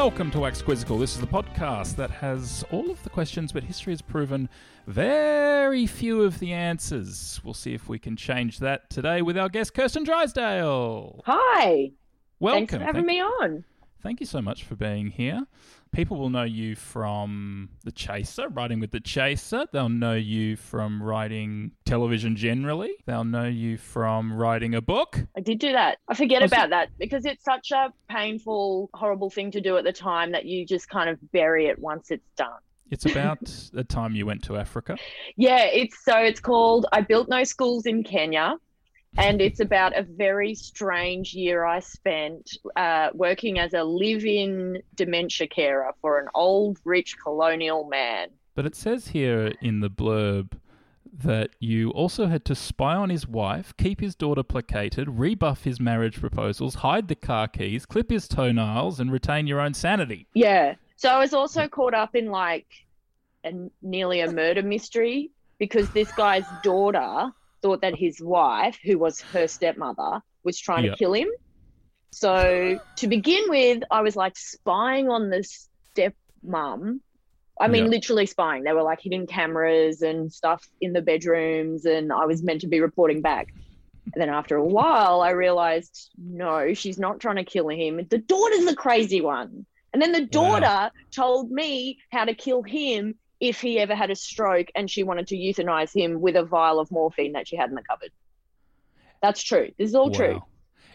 Welcome to Wax Quizzical. This is the podcast that has all of the questions, but history has proven very few of the answers. We'll see if we can change that today with our guest, Kirsten Drysdale. Hi. Welcome. Thanks for having Thank- me on. Thank you so much for being here. People will know you from The Chaser, writing with The Chaser. They'll know you from writing television generally. They'll know you from writing a book. I did do that. I forget about that because it's such a painful, horrible thing to do at the time that you just kind of bury it once it's done. It's about the time you went to Africa. Yeah, it's so it's called I Built No Schools in Kenya. And it's about a very strange year I spent uh, working as a live in dementia carer for an old, rich colonial man. But it says here in the blurb that you also had to spy on his wife, keep his daughter placated, rebuff his marriage proposals, hide the car keys, clip his toenails, and retain your own sanity. Yeah. So I was also caught up in like a nearly a murder mystery because this guy's daughter thought that his wife, who was her stepmother, was trying Yeah. to kill him. So to begin with, I was like spying on the stepmom. I mean, Yeah. literally spying. There were like hidden cameras and stuff in the bedrooms, and I was meant to be reporting back. And then after a while, I realized no, she's not trying to kill him. The daughter's the crazy one. And then the Wow. daughter told me how to kill him if he ever had a stroke and she wanted to euthanize him with a vial of morphine that she had in the cupboard. That's true. This is all true.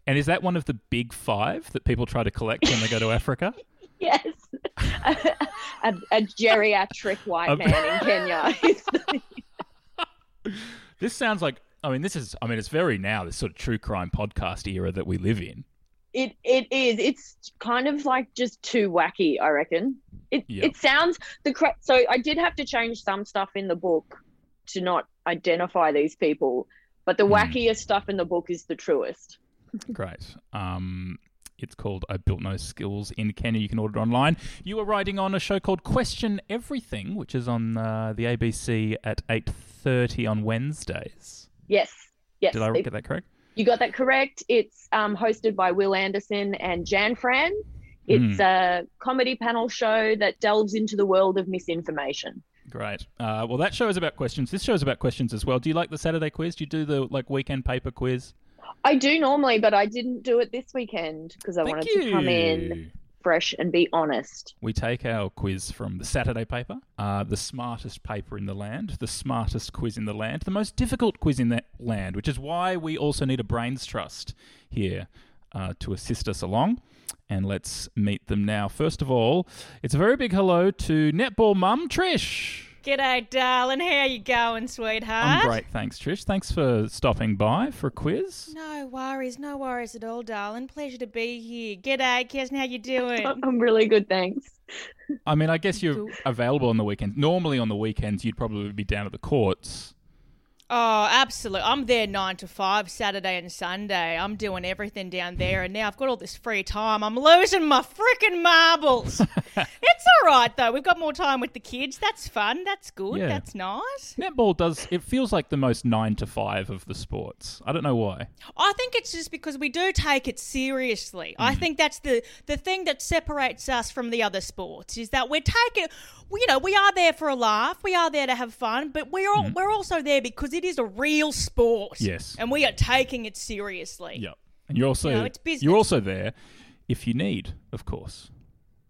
And is that one of the big five that people try to collect when they go to Africa? Yes. a, a, a geriatric white man in Kenya. This sounds like, I mean, this is, I mean, it's very now, this sort of true crime podcast era that we live in. It it is. It's kind of like just too wacky, I reckon. It Yeah. it sounds the cra- so I did have to change some stuff in the book to not identify these people, but the Hmm. wackiest stuff in the book is the truest. Great. Um, it's called I Built No Schools in Kenya. You can order it online. You were writing on a show called Question Everything, which is on uh, the ABC at 8.30 on Wednesdays. Yes. Yes. Did I get that correct? You got that correct. It's um, hosted by Wil Anderson and Jan Fran. It's a comedy panel show that delves into the world of misinformation. Great. Uh, well, that show is about questions. This show is about questions as well. Do you like the Saturday quiz? Do you do the like weekend paper quiz? I do normally, but I didn't do it this weekend because I Thank wanted you. to come in fresh and be honest. We take our quiz from the Saturday paper, uh, the smartest paper in the land, the smartest quiz in the land, the most difficult quiz in the land, which is why we also need a brains trust here uh, to assist us along. And let's meet them now. First of all, it's a very big hello to netball mum Trish. G'day, darling. How you going, sweetheart? I'm great, thanks, Trish. Thanks for stopping by for a quiz. No worries, no worries at all, darling. Pleasure to be here. G'day, Kirsten. How you doing? I'm really good, thanks. I mean, I guess you're available on the weekends. Normally on the weekends, you'd probably be down at the courts. Oh, absolutely. I'm there nine to five, Saturday and Sunday. I'm doing everything down there, and now I've got all this free time. I'm losing my freaking marbles. it's all right, though. We've got more time with the kids. That's fun. That's good. Yeah. That's nice. Netball does. It feels like the most nine to five of the sports. I don't know why. I think it's just because we do take it seriously. I mm. think that's the the thing that separates us from the other sports is that we're taking, you know, we are there for a laugh, we are there to have fun, but we're all, mm. we're also there because it is a real sport. Yes. and we are taking it seriously. Yep. And you're also You know, it's business. you're also there if you need, of course.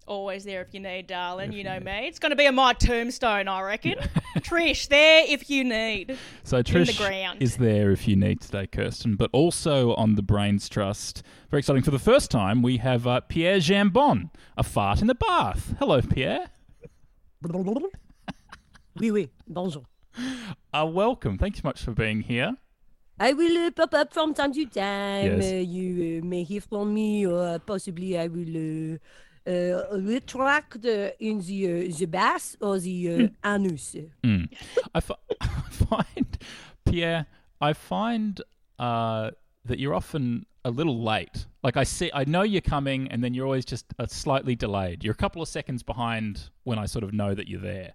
Always there if you need, darling. If you you know need. me. It's going to be on my tombstone, I reckon. Trish, there if you need. So the Trish ground. is there if you need today, Kirsten, but also on the Brains Trust. Very exciting. For the first time, we have uh, Pierre Jambon, a fart in the bath. Hello, Pierre. Oui, oui, bonjour. Uh, welcome. Thanks so much for being here. I will uh, pop up from time to time. Yes. Uh, you uh, may hear from me, or possibly I will uh, uh, retract in the uh, the bath or the uh, anus. Mm. I, find, Pierre, I find uh, that you're often a little late. Like I see, I know you're coming, and then you're always just uh, slightly delayed. You're a couple of seconds behind when I sort of know that you're there.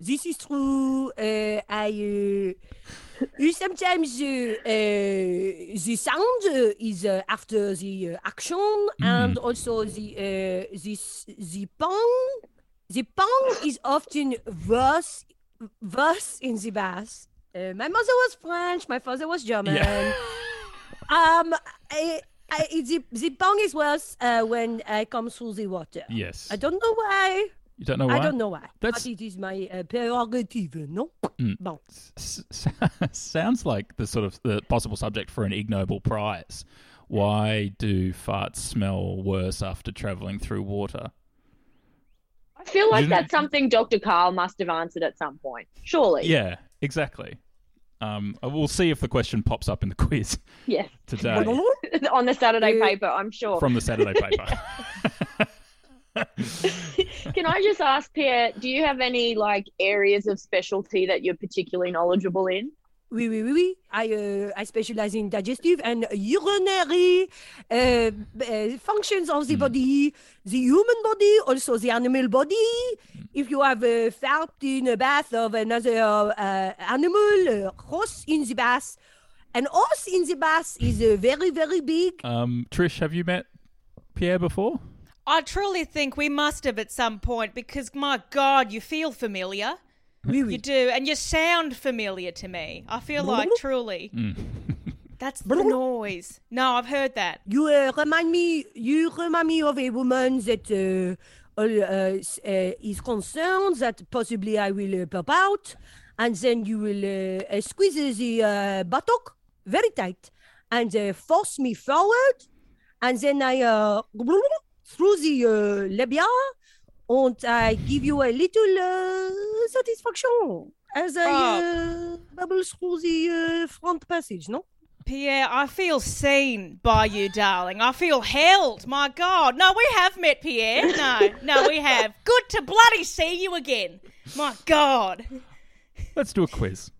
This is true. Uh, I uh, sometimes uh, uh, the sound is uh, after the uh, action, and also the uh, this the pong. The pong is often worse worse in the bath. Uh, my mother was French. My father was German. Yeah. um, I, I, the the pong is worse uh, when I come through the water. Yes. I don't know why. You don't know why? I don't know why. That's- But it is my uh, prerogative, no? Bon. S- s- sounds like the sort of the possible subject for an Ig Nobel Prize. Why do farts smell worse after traveling through water? I feel like Didn't- that's something Dr. Karl must have answered at some point. Surely. Yeah, exactly. Um, we'll see if the question pops up in the quiz Yes. today On the Saturday paper, I'm sure. from the Saturday paper. Can I just ask, Pierre, do you have any like areas of specialty that you're particularly knowledgeable in? Oui, oui, oui, oui. I, uh, I specialize in digestive and urinary uh, uh, functions of the body, the human body, also the animal body. If you have a fart in a bath of another uh, animal, uh, horse in the bath, an horse in the bath is uh, very, very big. um, Trish, have you met Pierre before? I truly think we must have at some point because, my God, you feel familiar. Oui, You do, and you sound familiar to me. I feel like truly. That's the noise. No, I've heard that. You uh, remind me. You remind me of a woman that uh, uh, s- uh, is concerned that possibly I will uh, pop out, and then you will uh, uh, squeeze the uh, buttock very tight and uh, force me forward, and then I uh, through the uh, labia, and I give you a little uh, satisfaction as I uh, bubble through the uh, front passage. No. Pierre, I feel seen by you, darling. I feel held. My God. No, we have met, Pierre. No, no, we have. Good to bloody see you again. My God. Let's do a quiz.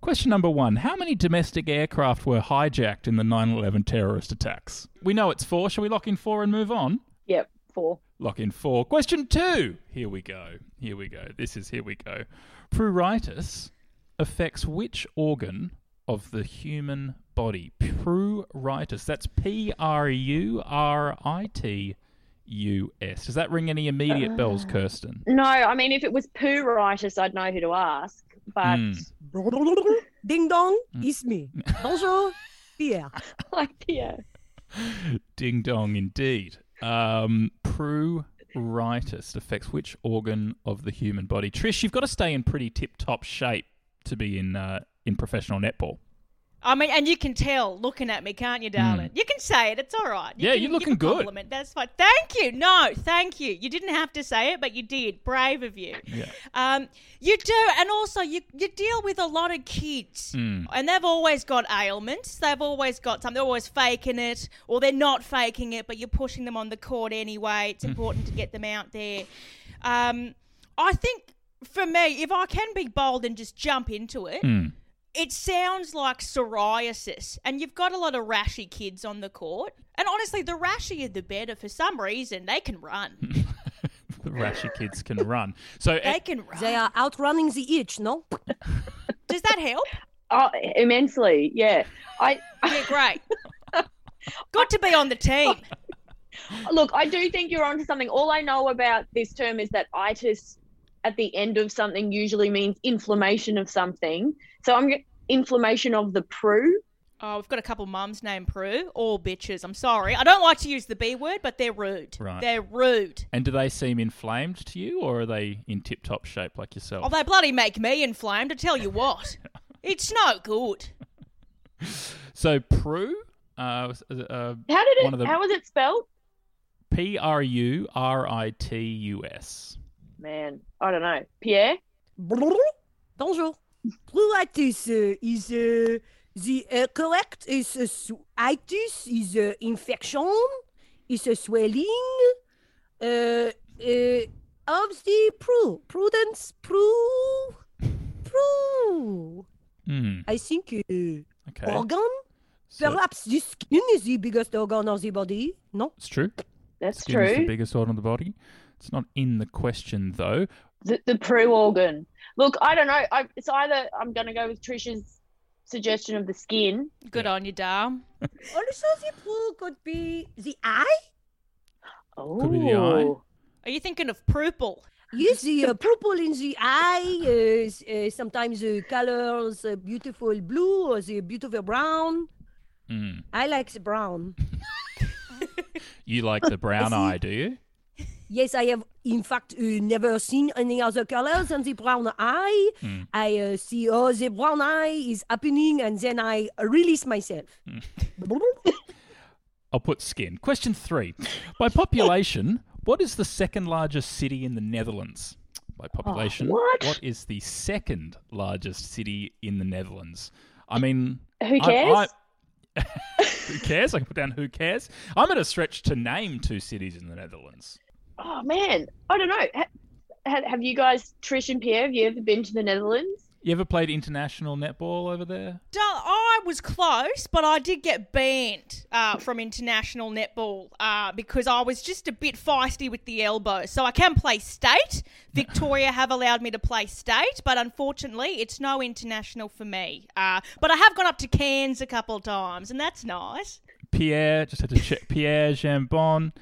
Question number one How many domestic aircraft were hijacked in the 9 11 terrorist attacks? We know it's four. Shall we lock in four and move on? Yep, four. Lock in four. Question two. Here we go. Here we go. This is here we go. Pruritus affects which organ of the human body? Pruritus. That's P R U R I T U S. Does that ring any immediate bells, Kirsten? No, I mean, if it was poo-ritis, I'd know who to ask. But Hmm. Ding dong, it's me. Bonjour, Pierre. like, yeah. Ding dong, indeed. Um, pruritus affects which organ of the human body? Trish, you've got to stay in pretty tip-top shape to be in uh, in professional netball. I mean, and you can tell looking at me, can't you, darling? You can say it. It's all right. You Hmm. Yeah, can you're looking good. Compliment. That's fine. Thank you. No, thank you. You didn't have to say it, but you did. Brave of you. Yeah. Um, you do, and also you you deal with a lot of kids, Hmm. and they've always got ailments. They've always got something. They're always faking it, or they're not faking it, but you're pushing them on the court anyway. It's important to get them out there. Um, I think for me, if I can be bold and just jump into it, Mm. It sounds like psoriasis, and you've got a lot of rashy kids on the court. And honestly, the rashier the better. For some reason, they can run. The rashy kids can run. So they can run. They are outrunning the itch, no? Does that help? Oh, immensely. Yeah. I Yeah, great. Good to be on the team. look. I do think you're onto something. All I know about this term is that itis at the end of something usually means inflammation of something. So I'm g- inflammation of the pru. Oh, we've got a couple mums named Prue, all bitches. I'm sorry. I don't like to use the B word, but they're rude. Right. They're rude. and do they seem inflamed to you, or are they in tip-top shape like yourself? Oh, they bloody make me inflamed. I tell you what, it's no good. So Prue, uh, uh, How did One it? of the- How was it spelled? P R U R I T U S. Man, I don't know. Pierre. Bonjour. Pruritus uh, is uh, the uh, correct is uh, su- itis is uh, infection, is a swelling uh, uh, of the pru. Prudence, pru, pru. Hmm. I think uh, Okay. organ. So Perhaps the skin is the biggest organ of the body. No. it's true. That's Skin is the biggest organ of the body. It's not in the question though. The, the pru organ. Look, I don't know. I, it's either I'm going to go with Trisha's suggestion of the skin. Good on you, Dal. Also, the pru could be the eye. Oh, Could be the eye. Are you thinking of purple? Yes, the uh, purple in the eye, uh, uh, sometimes the colors uh, beautiful blue or the beautiful brown. Hmm. I like the brown. You like the brown eye, do you? Yes, I have in fact uh, never seen any other colors than the brown eye. I uh, see, oh, the brown eye is happening, and then I release myself. I'll put skin. Question three. By population, what is the second largest city in the Netherlands? By population, what? is the second largest city in the Netherlands? I mean, Who I- cares? I- who cares? I can put down who cares. I'm at a stretch to name two cities in the Netherlands. Oh man, I don't know. Ha, ha, have you guys, Trish and Pierre, have you ever been to the Netherlands? You ever played international netball over there? Dal, I was close, but I did get banned uh, from international netball uh, because I was just a bit feisty with the elbow. So I can play state. Victoria have allowed me to play state, but unfortunately, it's no international for me. Uh, but I have gone up to Cairns a couple of times, and that's nice. Pierre, just had to check. Pierre Jambon.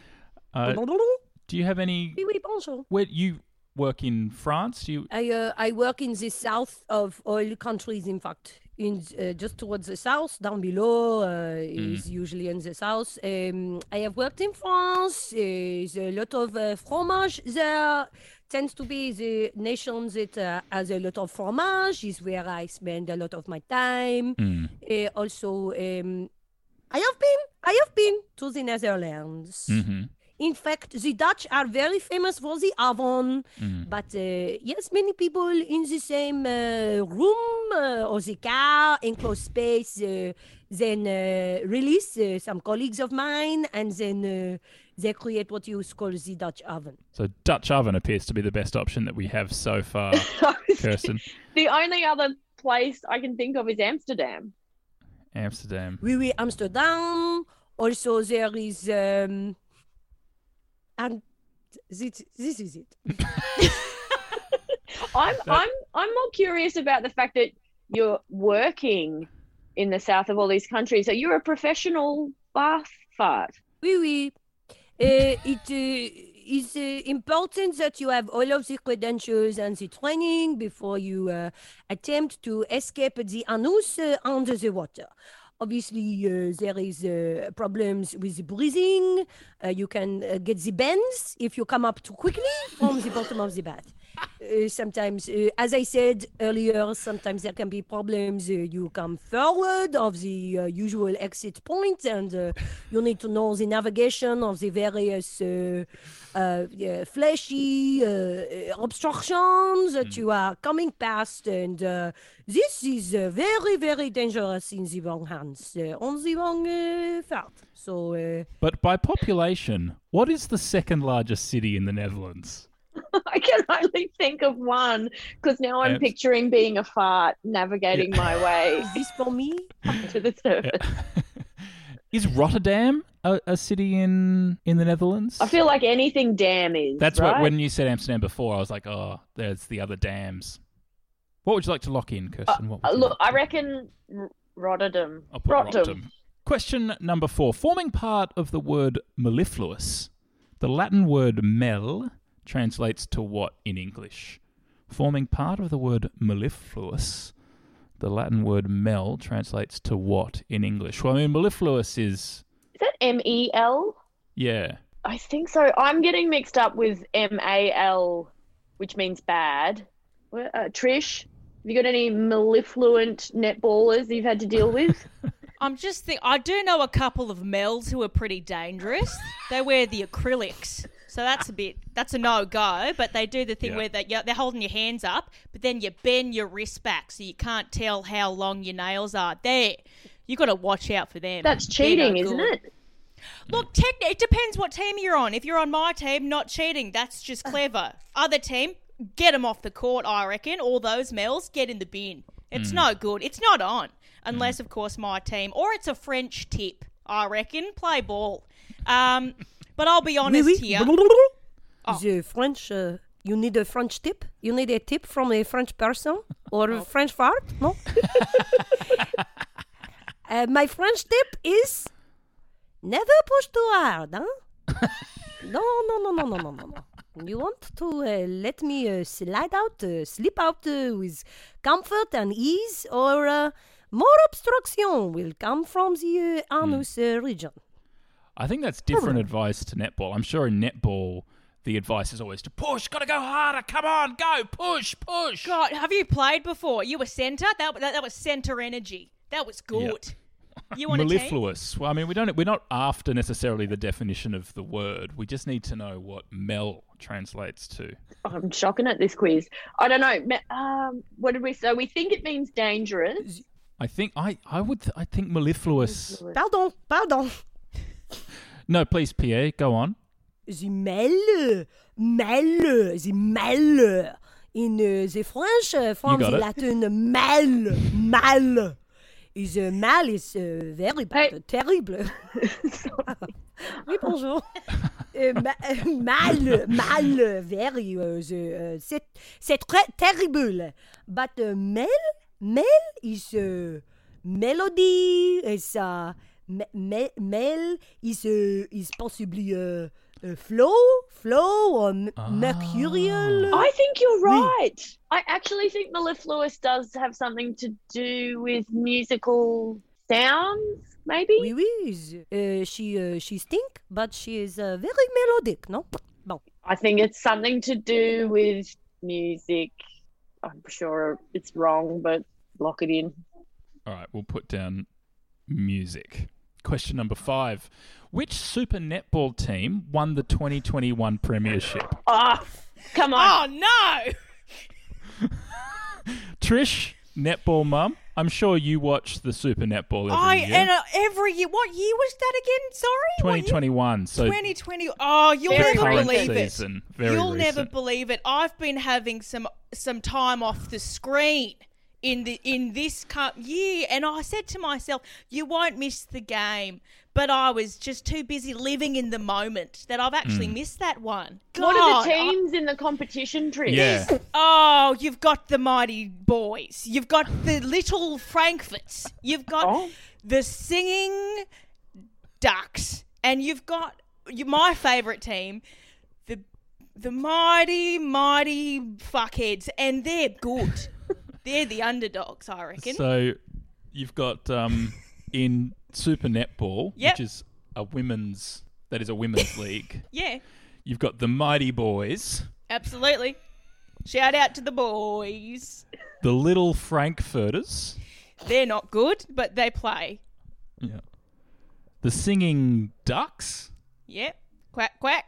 Uh, oui, do you have any? oui, bonjour. Where you work in France? Do you? I uh, I work in the south of all countries. In fact, in uh, just towards the south, down below uh, is usually in the south. Um, I have worked in France. Uh, there's a lot of uh, fromage there. Tends to be the nation that uh, has a lot of fromage. Is where I spend a lot of my time. Mm. Uh, also, um, I have been I have been to the Netherlands. hmm In fact, the Dutch are very famous for the oven. Mm. But uh, yes, many people in the same uh, room uh, or the car, enclosed space, uh, then uh, release uh, some colleagues of mine, and then uh, they create what you call the Dutch oven. So Dutch oven appears to be the best option that we have so far, Kirsten. the only other place I can think of is Amsterdam. Amsterdam. Oui, oui, Amsterdam. Also, there is. Um, and this, this is it. I'm I'm I'm more curious about the fact that you're working in the south of all these countries. Are you're a professional bath fart? Oui, oui. Uh, it uh, is uh, important that you have all of the credentials and the training before you uh, attempt to escape the anus uh, under the water. Obviously, uh, there is uh, problems with the breathing. Uh, you can get the bends if you come up too quickly from the bottom of the bath. Uh, sometimes, uh, as I said earlier, sometimes there can be problems. Uh, you come forward of the uh, usual exit point, and uh, you need to know the navigation of the various uh, uh, fleshy obstructions that you are coming past. And uh, this is uh, very, very dangerous in the wrong hands, uh, on the wrong uh, fart. So, uh, But by population, what is the second largest city in the Netherlands? I can only think of one because now I'm Yes. picturing being a fart navigating my way is this for me? to the surface. is Rotterdam a, a city in in the Netherlands? I feel like anything damn is. That's right? what when you said Amsterdam before, I was like, oh, there's the other dams. What would you like to lock in, Kirsten? Uh, you look, like I reckon R- Rotterdam. I'll put Rotterdam. Question number four. Forming part of the word mellifluous, the Latin word mel translates to what in English? Forming part of the word mellifluous, the Latin word mel translates to what in English? Well, I mean, mellifluous is, Is that M E L? yeah. I think so. I'm getting mixed up with M A L, which means bad. Uh, Trish, have you got any mellifluent netballers you've had to deal with? I'm just think I do know a couple of Mels who are pretty dangerous. they wear the acrylics. So that's a bit that's a no go, but they do the thing Yeah. where they, they're holding your hands up, but then you bend your wrist back so you can't tell how long your nails are. There, you got to watch out for them. That's cheating, no isn't it? Look, tech, it depends what team you're on. If you're on my team, not cheating. That's just clever. Other team, get them off the court. I reckon all those Mels get in the bin. It's no good. It's not on unless, of course, my team or it's a French tip. I reckon play ball. Um, but I'll be honest oui, here. Is a French. Uh, you need a French tip? You need a tip from a French person or a French fart? No. uh, my French tip is never push too hard, huh? no, no, no, no, no, no, no, no. You want to uh, let me uh, slide out, uh, slip out uh, with comfort and ease, or uh, more obstruction will come from the uh, anus uh, region. I think that's different advice to netball. I'm sure in netball, the advice is always to push, gotta go harder, come on, go, push, push. God, have you played before? You were centre. That that, that was centre energy. That was good. You want a team? mellifluous. Well, I mean, we don't. We're not after necessarily the definition of the word. We just need to know what mel translates to. I'm shocking at this quiz. I don't know. Um, what did we say? We think it means dangerous. I think I. I would. I think mellifluous. Pardon, pardon. No, please, Pierre, go on. the mal, mal, the. In uh, the French, uh, the it. Latin, mal, mal. Is uh, mal is uh, very bad, Hey. terrible. oui, bonjour. Euh, ma- euh, mal, mal, very, uh, the, uh, c'est, c'est très terrible. But uh, mel, mel is uh, melody, is me, me, mel is uh, is possibly uh, uh, flow, flow or m- mercurial. I think you're right. I actually think mellifluous does have something to do with musical sounds, maybe. Oui, oui. Uh, she uh, she stink, but she is uh, very melodic, no? Bon. I think it's something to do with music. I'm sure it's wrong, but lock it in. All right, we'll put down music. Question number five: Which Super Netball team won the 2021 Premiership? Ah, come on. Oh no! Trish, netball mum. I'm sure you watch the Super Netball every I year. and uh, every year. What year was that again? Sorry. 2021. So 2020. Oh, you'll Very never current believe it. season. Very you'll never believe it. I've been having some some time off the screen in the in this cu- year, and I said to myself, "You won't miss the game." But I was just too busy living in the moment that I've actually mm. missed that one. what are God, the I- teams in the competition, Trish? yeah, Oh, you've got the mighty boys. You've got the little Frankfurts. You've got Oh. the singing ducks, and you've got you, my favourite team, the the mighty mighty fuckheads, and they're good. They're the underdogs, I reckon. So you've got um, in Super Netball, Yep. which is a women's that is a women's league. yeah, You've got the Mighty Boys, absolutely. Shout out to the boys. The Little Frankfurters. They're not good, but they play. Yeah. The Singing Ducks. Yep. Quack, quack.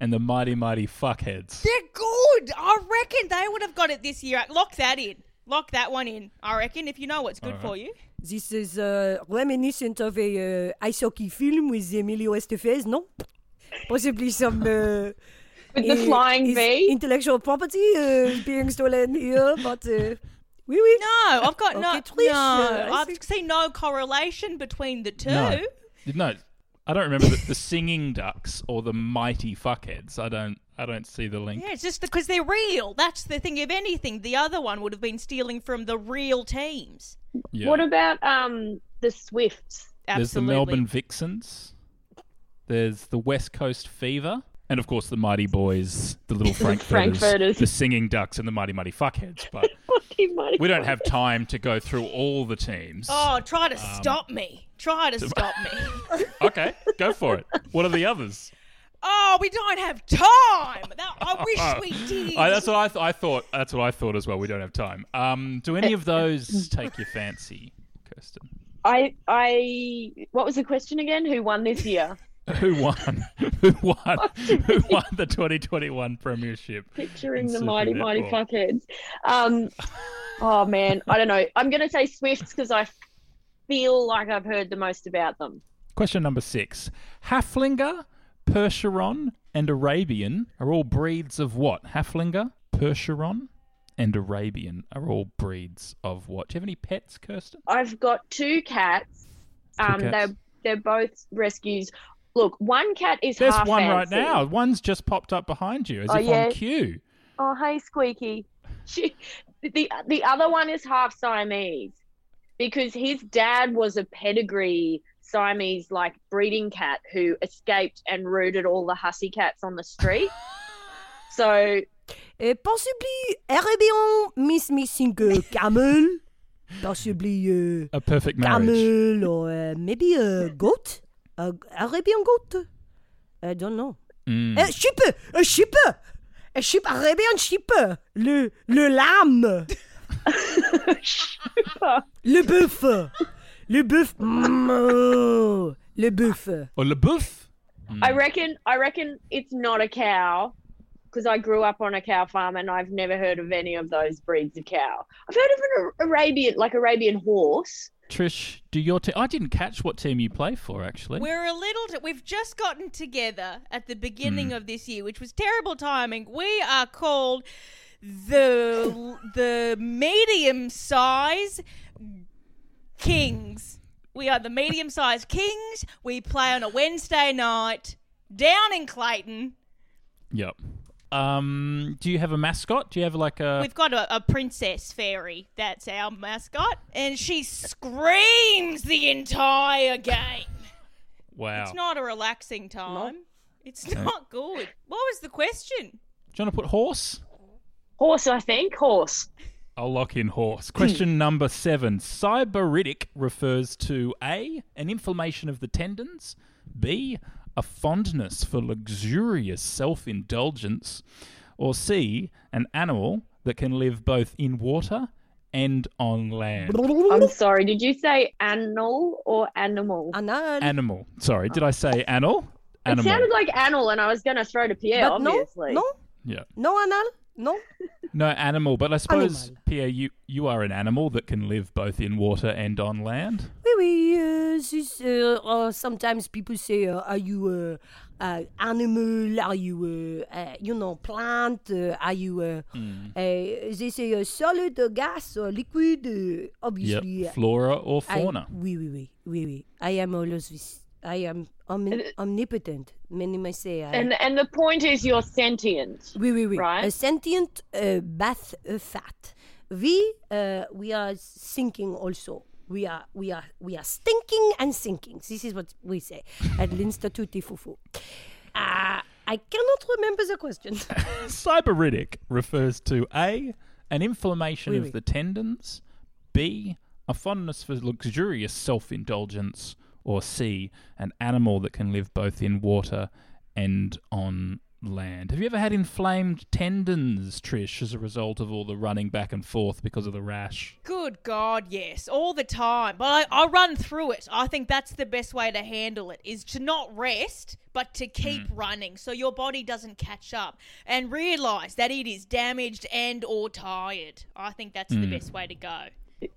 And the Mighty Mighty Fuckheads. They're good. I reckon they would have got it this year. Lock that in. Lock that one in. I reckon if you know what's good for you. This is uh, reminiscent of a uh, ice hockey film with Emilio Estevez, no? Possibly some uh, With the uh, flying V. intellectual property uh, being stolen here, but uh, oui, oui. No, I've got no. Okay, Trish, no, uh, I I've think- seen no correlation between the two. No. No. I don't remember the, the Singing Ducks or the Mighty Fuckheads. I don't. I don't see the link. Yeah, it's just because they're real. That's the thing. If anything, the other one would have been stealing from the real teams. Yeah. What about um the Swifts? Absolutely. There's the Melbourne Vixens. There's the West Coast Fever. And of course, the Mighty Boys, the Little Frankfurters, Frankfurters. the Singing Ducks, and the Mighty Mighty Fuckheads. But Mighty, mighty we don't have time to go through all the teams. Oh, try to Um, stop me. Try to stop me. Okay, go for it. What are the others? Oh, we don't have time. That, I wish we did. I, that's what I, th- I thought. That's what I thought as well. We don't have time. Um, do any of those take your fancy, Kirsten? I I what was the question again? Who won this year? Who won? Who won? Who won the 2021 Premiership? Picturing the mighty mighty Netball? fuckheads. Um, oh man, I don't know. I'm gonna say Swifts because I feel like I've heard the most about them. Question number six: Haflinger, Percheron, and Arabian are all breeds of what? Haflinger, Percheron, and Arabian are all breeds of what? Do you have any pets, Kirsten? I've got two cats. Two Um, cats. they're they're both rescues. Look, one cat is half. There's half one right fancy. now. One's just popped up behind you as Oh, if yeah? on cue. Oh, hey, Squeaky. She, the the other one is half Siamese because his dad was a pedigree Siamese like breeding cat who escaped and rooted all the hussy cats on the street. so Uh, possibly Arabian miss missing a camel, possibly uh, A perfect marriage. camel or uh, maybe a goat, a Arabian goat. I don't know. Mm. A sheep, a sheep, a sheep, Arabian sheep, le le lame, le bœuf, le bœuf, Mm, oh, le bœuf. Or Le Boeuf. I reckon I reckon it's not a cow because I grew up on a cow farm and I've never heard of any of those breeds of cow. I've heard of an Arabian like Arabian horse. Trish, do your team? I didn't catch what team you play for actually. We're a little. T- we've just gotten together at the beginning Hmm. of this year, which was terrible timing. We are called the the medium size kings. We are the medium sized kings. We play on a Wednesday night down in Clayton. Yep. Um, do you have a mascot? Do you have like a? We've got a, a princess fairy. That's our mascot, and she screams the entire game. wow. It's not a relaxing time. It's not good. What was the question? Do you want to put horse? Horse, I think. Horse. I'll lock in horse. Question number seven. Sybaritic refers to A, an inflammation of the tendons, B, a fondness for luxurious self indulgence, or C, an animal that can live both in water and on land. I'm sorry. Did you say animal or animal? Anal. Animal. Sorry, did I say animal? It Animal. sounded like animal, and I was going to throw to Pierre. but no, no, yeah. no anal, no. No, animal, but I suppose, Animal. Pierre, you, you are an animal that can live both in water and on land. Oui, oui. Uh, this, uh, uh, sometimes people say, uh, "Are you uh, uh, animal? Are you, uh, uh, you know, plant? Uh, are you?" Uh, they say solid, uh, gas, or liquid. Uh, obviously, Yep. Flora or I, fauna. oui, oui, oui, oui, oui. I am always this. I am omni- omnipotent. Many may say. I, And and the point is, you're sentient. Oui, oui, oui. Right. A sentient uh, bath uh, fat. We uh, we are sinking also. We are we are we are stinking and sinking. This is what we say at l'Institut Fufu. Uh, I cannot remember the question. Sybaritic refers to A, an inflammation Oui, of oui. the tendons, B, a fondness for luxurious self indulgence, or C, an animal that can live both in water and on land. Have you ever had inflamed tendons, Trish, as a result of all the running back and forth because of the rash? Good God, yes, all the time. But I, I run through it. I think that's the best way to handle it: is to not rest, but to keep hmm. running, so your body doesn't catch up and realize that it is damaged and or tired. I think that's the hmm. best way to go.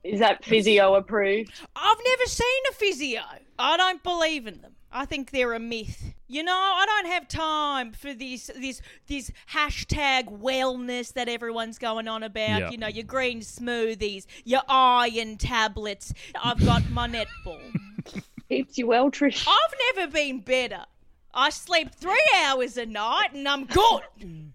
Is that physio approved? I've never seen a physio. I don't believe in them. I think they're a myth. You know, I don't have time for this this this hashtag wellness that everyone's going on about. Yeah. You know, your green smoothies, your iron tablets. I've got my netball. Keeps you well, Trish. I've never been better. I sleep three hours a night and I'm good.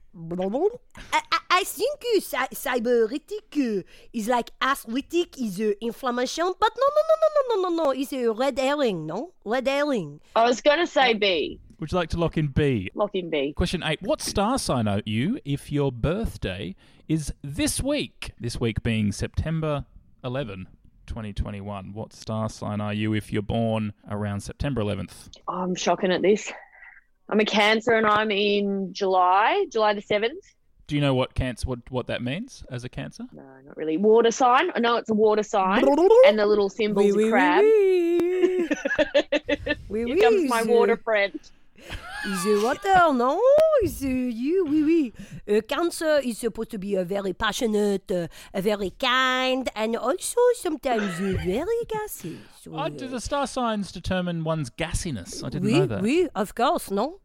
I, I, I think uh, cy- cybernetic uh, is like arthritic is uh, inflammation, but no, no, no, no, no, no, no, no. It's a red herring, no? Red herring. I was going to say B. Would you like to lock in B? Lock in B. Question eight. What star sign are you if your birthday is this week? This week being September 11, 2021. What star sign are you if you're born around September 11th? Oh, I'm shocking at this. I'm a Cancer and I'm in July, July the 7th. Do you know what cancer what, what that means as a cancer? No, not really. Water sign. I know it's a water sign. and the little symbol's Oui, a oui, crab. oui, oui. Oui, Here comes my water friend. Is uh, water, no? Is uh, you, oui, oui. Uh, cancer is supposed to be a very passionate, uh, a very kind, and also sometimes very gassy. So, Oh, do the star signs determine one's gassiness? I didn't oui, know that. oui, of course, no?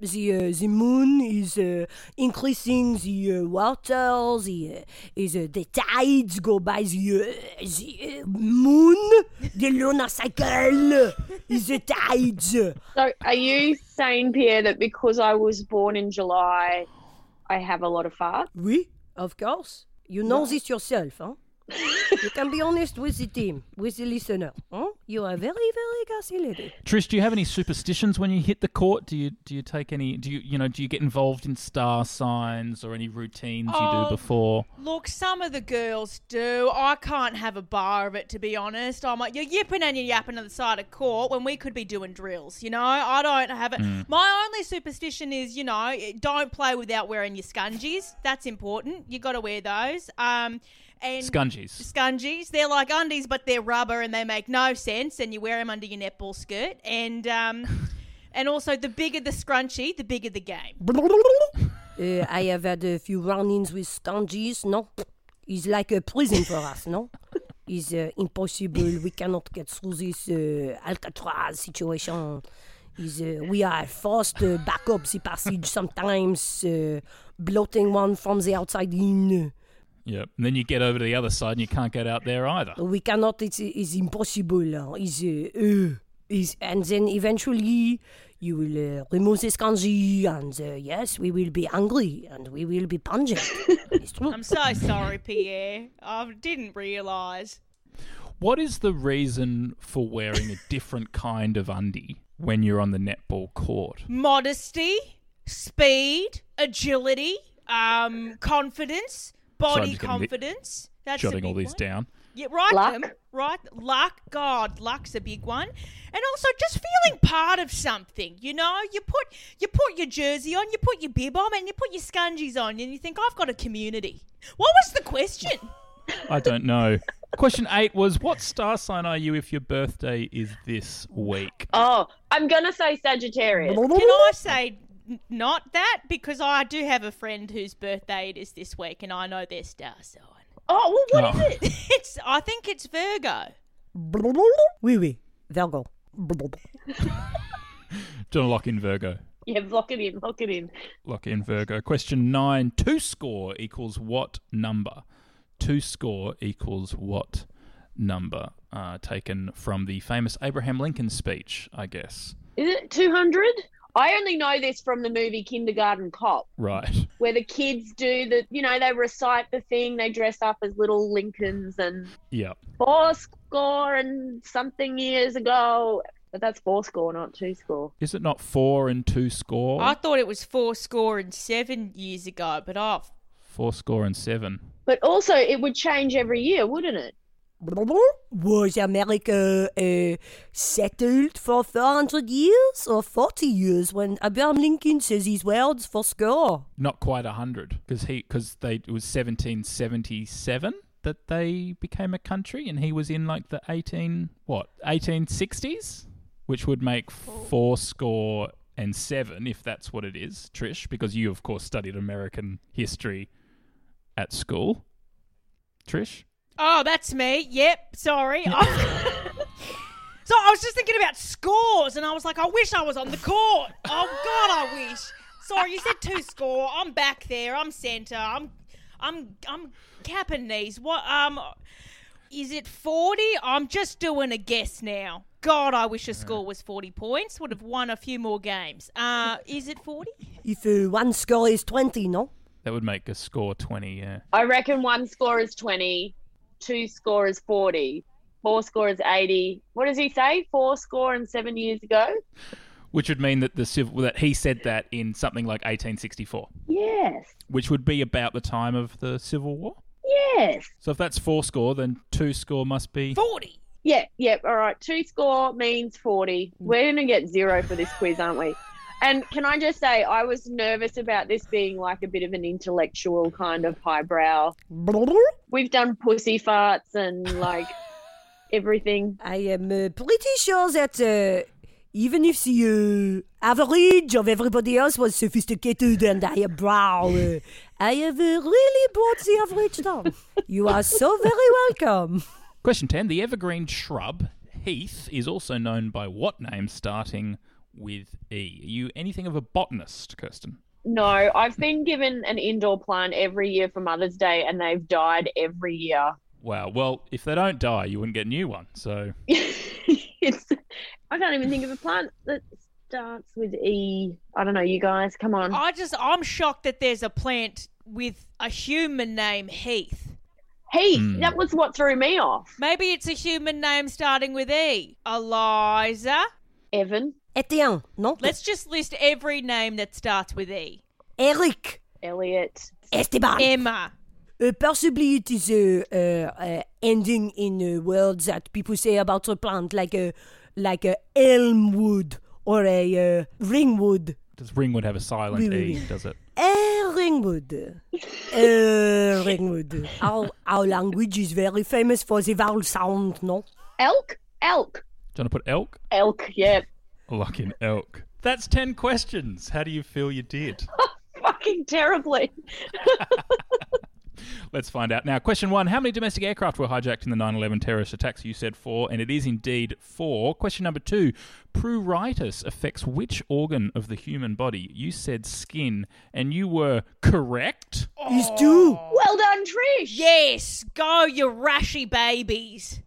The, uh, the moon is uh, increasing the uh, water, the, uh, is, uh, the tides go by the, uh, the uh, moon, the lunar cycle is the tides. So are you saying, Pierre, that because I was born in July, I have a lot of farts? Oui, of course. You know this yourself, huh? You can be honest with the team, with the listener. Huh? You are very, very gassy lady. Trish, do you have any superstitions when you hit the court? Do you do you take any? Do you you know do you get involved in star signs or any routines you Oh. do before? Look, some of the girls do. I can't have a bar of it, to be honest. I'm like, you're yipping and you're yapping on the side of court when we could be doing drills, you know? I don't have it. My only superstition is, you know, don't play without wearing your scungies. That's important. you got to wear those. Um, and Scungies. Scungies. They're like undies, but they're rubber and they make no sense. And you wear them under your netball skirt. And um, and also, the bigger the scrunchie, the bigger the game. Uh, I have had a few run-ins with scungies, no? It's like a prison for us, no? It's uh, impossible. We cannot get through this uh, Alcatraz situation. Is uh, we are forced to back up the passage sometimes, uh, bloating one from the outside in. Yep. And then you get over to the other side and you can't get out there either. We cannot. It's, it's impossible. Uh, it's, uh, uh, is and then eventually you will uh, remove this scungy, and uh, yes, we will be angry and we will be pungent. it's true. I'm so sorry, Pierre. I didn't realise. What is the reason for wearing a different kind of undie when you're on the netball court? Modesty, speed, agility, um, confidence, Sorry, I'm body just confidence. That's a Jotting all these one. down. Yeah, right Luck. them. Right, luck. God, luck's a big one, and also just feeling part of something. You know, you put you put your jersey on, you put your bib on, and you put your scungies on, and you think I've got a community. What was the question? I don't know. Question eight was what star sign are you if your birthday is this week? Oh, I'm going to say Sagittarius. Can I say n- not that because I do have a friend whose birthday it is this week, and I know their star sign. Oh, well, what is Oh. it? It's I think it's Virgo. Oui, oui. Virgo. Do you want to lock in Virgo? Yeah, lock it in, lock it in. Lock in Virgo. Question nine. Two score equals what number? Two score equals what number? Uh, taken from the famous Abraham Lincoln speech, I guess. Is it 200? I only know this from the movie Kindergarten Cop, Right. where the kids do the, you know, they recite the thing, they dress up as little Lincolns and Yep. four score and something years ago. But that's four score, not two score. Is it not four and two score? I thought it was four score and seven years ago, but oh, Four score and seven. But also, it would change every year, wouldn't it? Was America uh, settled for 400 years or 40 years when Abraham Lincoln says his words for score? Not quite hundred, because he because it was 1777 that they became a country, and he was in like the 18 what 1860s, which would make four score and seven if that's what it is, Trish, because you of course studied American history at school. Trish, Oh, that's me. Yep. Sorry. so I was just thinking about scores, and I was like, I wish I was on the court. Oh God, I wish. Sorry, you said two score. I'm back there. I'm centre. I'm, I'm, I'm capping these. What? Um, is it forty? I'm just doing a guess now. God, I wish a score was forty points. Would have won a few more games. Uh, is it forty? If uh, one score is 20, no? that would make a score 20. Yeah. I reckon one score is 20, two score is 40, four score is 80. What does he say? Four score and seven years ago? Which would mean that the civil that he said that in something like 1864, Yes. which would be about the time of the Civil War. Yes. So if that's four score, then two score must be. Forty. Yeah, yeah. All right. Two score means 40. We're going to get zero for this quiz, aren't we? And can I just say, I was nervous about this being like a bit of an intellectual kind of highbrow. We've done pussy farts and like everything. I am uh, pretty sure that uh, even if the uh, average of everybody else was sophisticated and highbrow, uh, I have uh, really brought the average down. You are so very welcome. Question 10. The evergreen shrub, heath, is also known by what name starting with E? Are you anything of a botanist, Kirsten? No, I've been given an indoor plant every year for Mother's Day and they've died every year. Wow. Well, if they don't die, you wouldn't get a new one. So it's I can't even think of a plant that starts with E. I don't know, you guys, come on. I just I'm shocked that there's a plant with a human name Heath. Heath, Hmm. that was what threw me off. Maybe it's a human name starting with E. Eliza. Evan, Etienne, no? Let's just list every name that starts with E. Eric, Elliot, Esteban. Emma. Uh, possibly it is uh, uh, uh, ending in uh, words that people say about a plant, like a like a elmwood or a uh, ringwood. does ringwood have a silent Oui, oui, E? oui. Does it? A ringwood. A ringwood. Our, our language is very famous for the vowel sound, no? elk, elk, Do you want to put elk? elk, yeah. Lock in elk. That's 10 questions. How do you feel you did? Fucking terribly. Let's find out. Now, question one How many domestic aircraft were hijacked in the 9 11 terrorist attacks? You said four, and it is indeed four. Question number two Pruritus affects which organ of the human body? You said skin, and you were correct. Is two. Well done, Trish. Yes, go you rashy babies.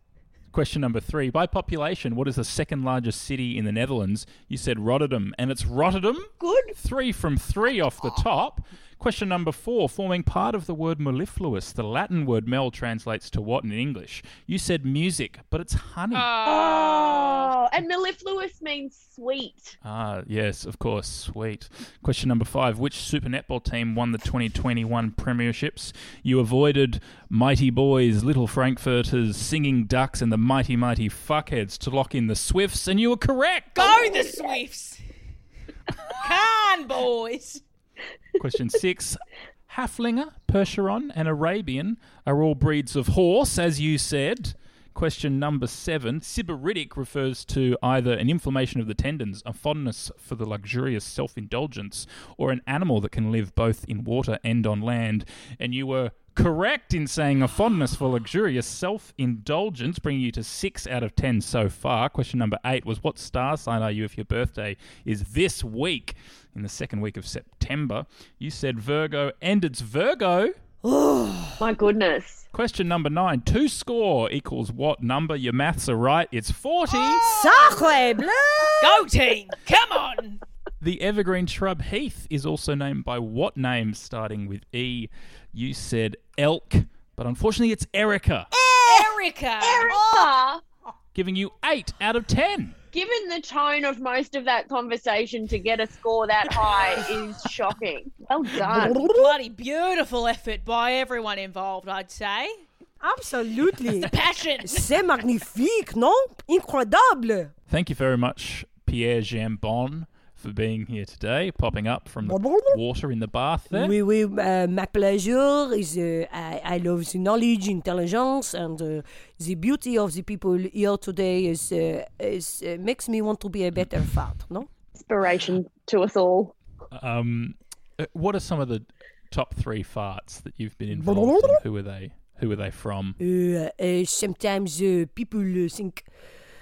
Question number three By population, what is the second largest city in the Netherlands? You said Rotterdam, and it's Rotterdam. Good. Three from three off the oh. top. Question number four, forming part of the word mellifluous, the Latin word mel translates to what in English? You said music, but it's honey. Oh, and mellifluous means sweet. Ah, yes, of course. Sweet. Question number five. Which Super Netball team won the 2021 premierships? You avoided Mighty Boys, Little Frankfurters, Singing Ducks, and the Mighty Mighty Fuckheads to lock in the Swifts, and you were correct. Go the Swifts. Can boys. Question six. Haflinger, Percheron, and Arabian are all breeds of horse, as you said. Question number seven. Sybaritic refers to either an inflammation of the tendons, a fondness for the luxurious self indulgence, or an animal that can live both in water and on land. And you were correct in saying a fondness for luxurious self indulgence, bringing you to six out of ten so far. Question number eight was What star sign are you if your birthday is this week? In the second week of September. You said Virgo, and it's Virgo. Oh, my goodness. Question number nine. Two score equals what number? Your maths are right. It's 40. Sacre bleu! Go team. Come on. The evergreen shrub heath is also named by what name starting with E? You said elk, but unfortunately it's Erica, eh, Erica. Erica, giving you 8 out of 10. Given the tone of most of that conversation to get a score that high is shocking. Well done. Bloody beautiful effort by everyone involved, I'd say. Absolutely. the Passion. C'est magnifique, non? Incroyable. Thank you very much, Pierre Jambon, for being here today, popping up from the water in the bath there. Oui, oui, uh, my pleasure is uh, I, I love the knowledge, intelligence, and uh, the beauty of the people here today is uh, is uh, makes me want to be a better father. No, Inspiration to us all. Um, uh, what are some of the top three farts that you've been involved in? Who are they? Who are they from? uh, uh, sometimes uh, people uh, think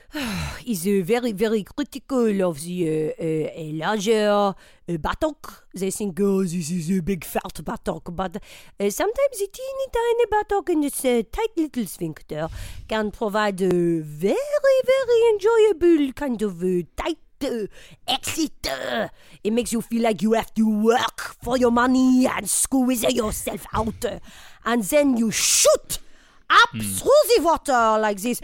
is uh, very very critical of the uh, uh, larger uh, buttock. They think oh this is a big fat buttock, but uh, sometimes the teeny tiny buttock in this uh, tight little sphincter can provide a very very enjoyable kind of uh, tight. Uh, exit. it makes you feel like you have to work for your money and squeeze yourself out, and then you shoot up through the water like this.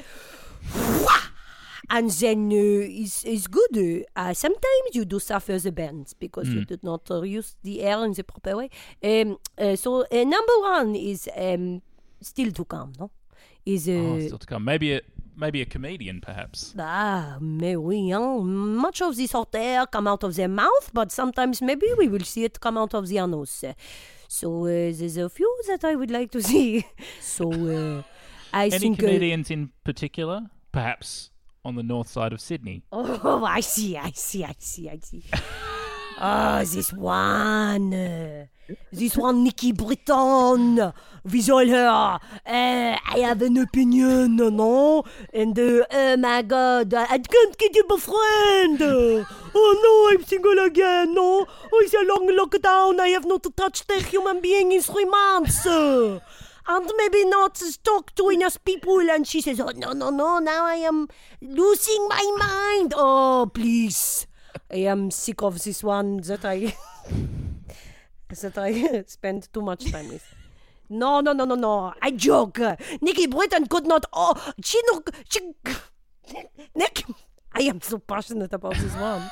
And then uh, it's, it's good. Uh, sometimes you do suffer the bends because you did not uh, use the air in the proper way. Um, uh, so uh, number one is um, still to come, no? Is uh, Oh, still to come. Maybe a maybe a comedian, perhaps. ah, mais oui, hein? much of this hot air come out of their mouth, but sometimes maybe we will see it come out of their nose. So uh, there's a few that I would like to see. So uh, I Any think. uh, comedians in particular? Perhaps on the north side of Sydney. Oh, I see, I see, I see, I see. oh, this one. uh, This one, Nikki Britton. With all her. Uh, I have an opinion, no? And, uh, oh my god, I can't get a friend. Oh no, I'm single again, no? Oh, it's a long lockdown. I have not touched a human being in three months. And maybe not talk to enough people. And she says, Oh, no, no, no, now I am losing my mind. Oh, please. I am sick of this one that I that I spend too much time with. No, no, no, no, no. I joke. Nikki Britton could not. Oh, she no. She. Nick. I am so passionate about this one.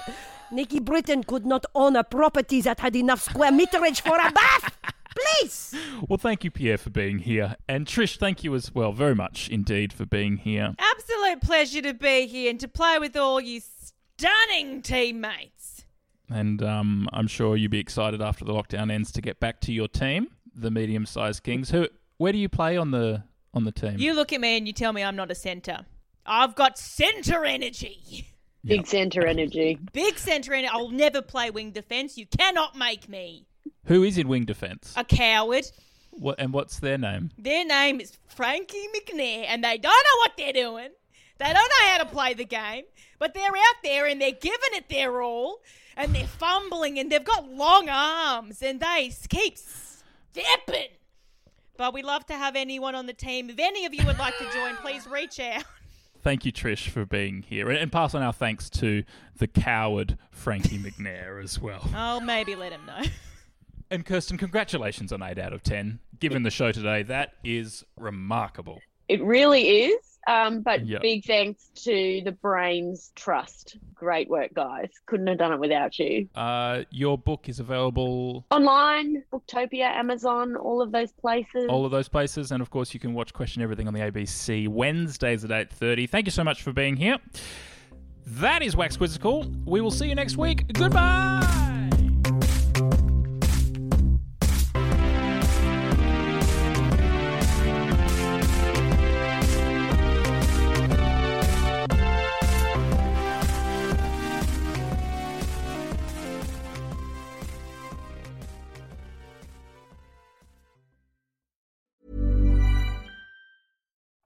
Nikki Britton could not own a property that had enough square meterage for a bath. Please. Well, thank you, Pierre, for being here, and Trish, thank you as well, very much indeed, for being here. Absolute pleasure to be here and to play with all you stunning teammates. And um, I'm sure you'll be excited after the lockdown ends to get back to your team, the medium-sized Kings. Who, where do you play on the on the team? You look at me and you tell me I'm not a centre. I've got centre energy. Big centre energy. Big centre energy. I'll never play wing defence. You cannot make me Who is in wing defence? a coward. What and what's their name? Their name is Frankie McNair, and they don't know what they're doing. They don't know how to play the game, but they're out there and they're giving it their all, and they're fumbling, and they've got long arms, and they keep stepping. But we'd love to have anyone on the team. If any of you would like to join, please reach out. Thank you, Trish, for being here, and pass on our thanks to the coward Frankie McNair as well. I'll maybe let him know. And Kirsten, congratulations on eight out of ten. Given the show today, that is remarkable. It really is. Um, but Yep. big thanks to the Brains Trust. Great work, guys. Couldn't have done it without you. Uh, your book is available Online, Booktopia, Amazon, all of those places. all of those places, and of course, you can watch Question Everything on the ABC Wednesdays at eight thirty. Thank you so much for being here. That is Wax Quizzical. We will see you next week. Goodbye.